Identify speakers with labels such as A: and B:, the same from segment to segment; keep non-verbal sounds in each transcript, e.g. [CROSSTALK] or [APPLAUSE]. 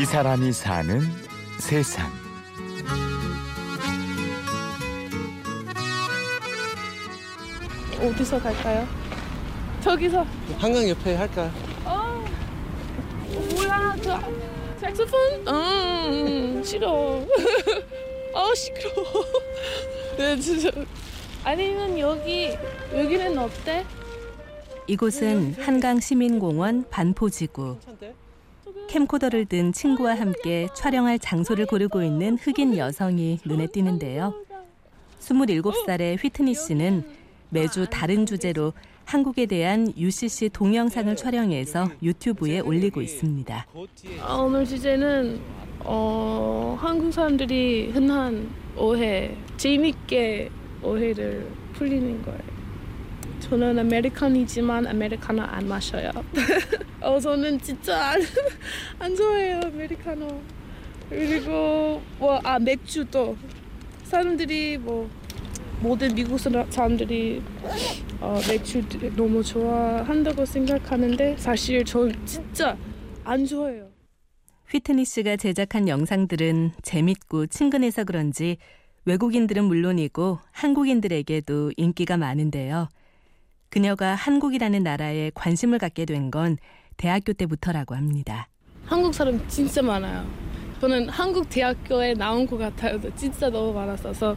A: 이 사람이 사는 세상.
B: 어디서 갈까요? 저기서.
C: 한강 옆에 할까요?
B: 어, 몰라. 저 색소폰? 음, 싫어. 어, [LAUGHS] 시끄러워. [LAUGHS] 네, 진짜. 아니면 여기, 여기는 어때?
D: 이곳은 한강 시민공원 반포지구.
C: 괜찮대?
D: 캠코더를 든 친구와 함께 촬영할 장소를 고르고 있는 흑인 여성이 눈에 띄는데요. 27살의 휘트니 씨는 매주 다른 주제로 한국에 대한 UCC 동영상을 촬영해서 유튜브에 올리고 있습니다.
B: 아, 오늘 주제는 어, 한국 사람들이 흔한 오해, 재밌게 오해를 풀리는 거예요. 저는 아메리칸이지만 아메리카노 안 마셔요. [LAUGHS] 어, 저는 진짜 안, [LAUGHS] 안 좋아해요 아메리카노. 그리고 뭐 아 맥주도 사람들이 뭐 모든 미국 사람- 사람들이 어, 맥주 너무 좋아한다고 생각하는데 사실 저 진짜 안 좋아해요.
D: 휘트니 씨가 제작한 영상들은 재밌고 친근해서 그런지 외국인들은 물론이고 한국인들에게도 인기가 많은데요. 그녀가 한국이라는 나라에 관심을 갖게 된 건 대학교 때부터라고 합니다.
B: 한국 사람 진짜 많아요. 저는 한국 대학교에 나온 것 같아요. 진짜 너무 많았어서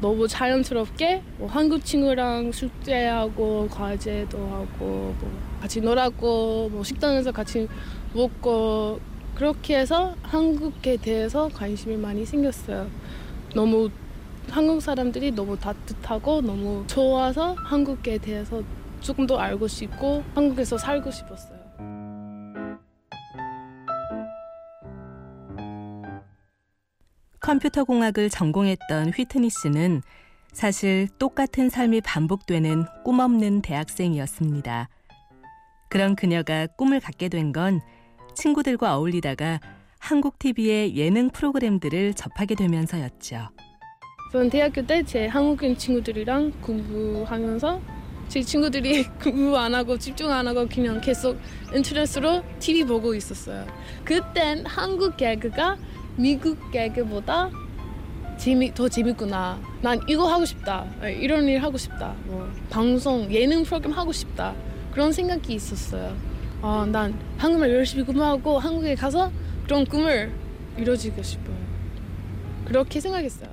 B: 너무 자연스럽게 뭐 한국 친구랑 숙제하고 과제도 하고 뭐 같이 놀았고 뭐 식당에서 같이 먹고 그렇게 해서 한국에 대해서 관심이 많이 생겼어요. 너무 한국 사람들이 너무 따뜻하고 너무 좋아서 한국에 대해서 조금 더 알고 싶고 한국에서 살고 싶었어요.
D: 컴퓨터 공학을 전공했던 휘트니 씨는 사실 똑같은 삶이 반복되는 꿈없는 대학생이었습니다. 그런 그녀가 꿈을 갖게 된 건 친구들과 어울리다가 한국 TV의 예능 프로그램들을 접하게 되면서였죠.
B: 저는 대학교 때 제 한국인 친구들이랑 공부하면서 제 친구들이 [LAUGHS] 공부 안 하고 집중 안 하고 그냥 계속 인터넷으로 TV 보고 있었어요. 그땐 한국 개그가 미국 개그보다 재미 더 재밌구나. 난 이거 하고 싶다. 이런 일 하고 싶다. 뭐 방송 예능 프로그램 하고 싶다. 그런 생각이 있었어요. 아, 난 한국말 열심히 공부하고 한국에 가서 그런 꿈을 이루어지고 싶어요. 그렇게 생각했어요.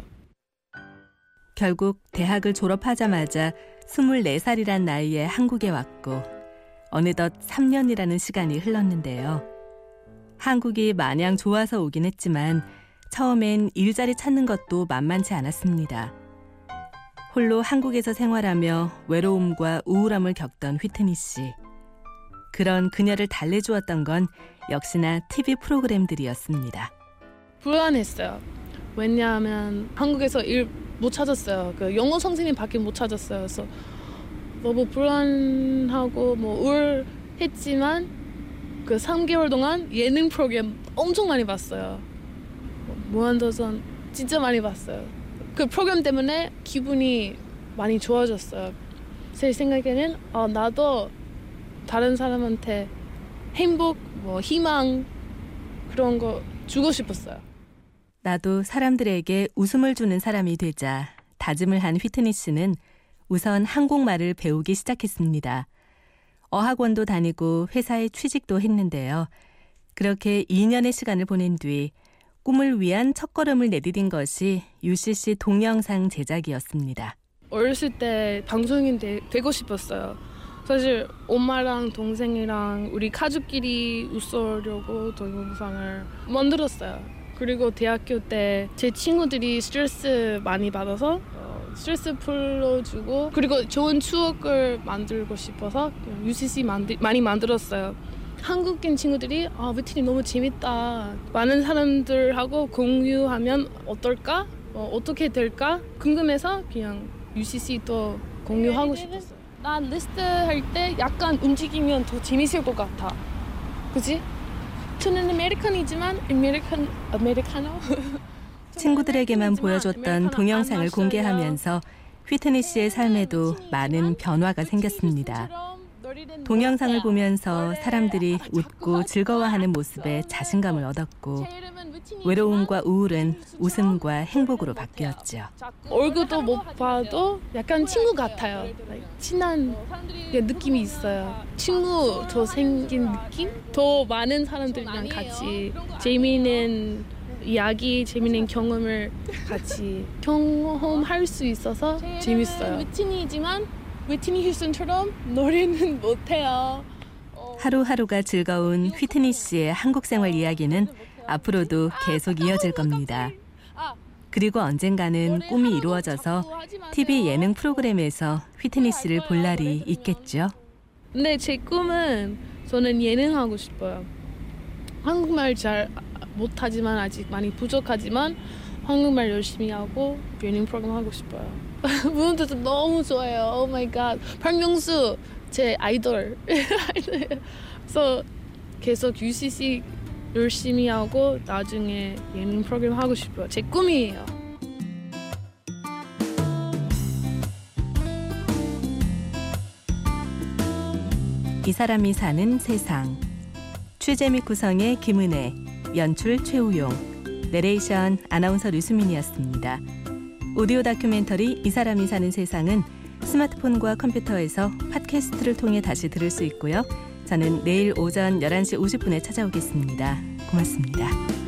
D: 결국 대학을 졸업하자마자 24살이란 나이에 한국에 왔고 어느덧 3년이라는 시간이 흘렀는데요. 한국이 마냥 좋아서 오긴 했지만 처음엔 일자리 찾는 것도 만만치 않았습니다. 홀로 한국에서 생활하며 외로움과 우울함을 겪던 휘트니 씨. 그런 그녀를 달래주었던 건 역시나 TV 프로그램들이었습니다.
B: 불안했어요. 왜냐하면 한국에서 일 못 찾았어요. 그 영어 선생님 밖에 못 찾았어요. 그래서 너무 불안하고 뭐 우울했지만 그 3개월 동안 예능 프로그램 엄청 많이 봤어요. 뭐 무한도전 진짜 많이 봤어요. 그 프로그램 때문에 기분이 많이 좋아졌어요. 제 생각에는 어, 나도 다른 사람한테 행복, 뭐 희망 그런 거 주고 싶었어요.
D: 나도 사람들에게 웃음을 주는 사람이 되자 다짐을 한 휘트니 씨는 우선 한국말을 배우기 시작했습니다. 어학원도 다니고 회사에 취직도 했는데요. 그렇게 2년의 시간을 보낸 뒤 꿈을 위한 첫걸음을 내디딘 것이 UCC 동영상 제작이었습니다.
B: 어렸을 때 방송인 되, 되고 싶었어요. 사실 엄마랑 동생이랑 우리 가족끼리 웃으려고 동영상을 만들었어요. 그리고 대학교 때 제 친구들이 스트레스 많이 받아서 어, 스트레스 풀어주고 그리고 좋은 추억을 만들고 싶어서 UCC 만들, 많이 만들었어요. 한국인 친구들이 아 위트니 너무 재밌다. 많은 사람들하고 공유하면 어떨까? 어, 어떻게 될까? 궁금해서 그냥 UCC 또 공유하고 싶었어요. 난 리스트 할 때 약간 움직이면 더 재밌을 것 같아. 그지? 저는 American이지만 American 아메리카노 [LAUGHS]
D: 친구들에게만 보여줬던 동영상을 공개하면서 휘트니 씨의 삶에도 많은 변화가 생겼습니다. 동영상을 보면서 사람들이 웃고 즐거워하는 모습에 자신감을 얻었고 외로움과 우울은 웃음과 행복으로 바뀌었죠.
B: 얼굴도 못 봐도 약간 친구 같아요. 친한 느낌이 있어요. 친구 더 생긴 느낌? 더 많은 사람들이랑 같이 재미있는 이야기, 재미있는 경험을 같이 경험할 수 있어서 재밌어요. 위트니지만 위트니 휴스턴처럼 노래는 못해요.
D: 하루하루가 즐거운 휘트니 씨의 한국 생활 이야기는 앞으로도 계속 이어질 겁니다. 그리고 언젠가는 꿈이 이루어져서 TV 예능 프로그램에서 휘트니 씨를 볼 날이 있겠죠.
B: 근데 제 꿈은 저는 예능 하고 싶어요. 한국말 잘 못하지만 아직 많이 부족하지만 한국말 열심히 하고 예능 프로그램 하고 싶어요. [LAUGHS] 무대 너무 좋아해요. Oh my God. 박명수 제 아이돌. [LAUGHS] 그래서 계속 UCC 열심히 하고 나중에 예능 프로그램 하고 싶어요. 제 꿈이에요.
D: 이 사람이 사는 세상. 취재 및 구성의 김은혜, 연출 최우용, 내레이션 아나운서 류수민이었습니다. 오디오 다큐멘터리 이 사람이 사는 세상은 스마트폰과 컴퓨터에서 팟캐스트를 통해 다시 들을 수 있고요. 저는 내일 오전 11시 50분에 찾아오겠습니다. 고맙습니다.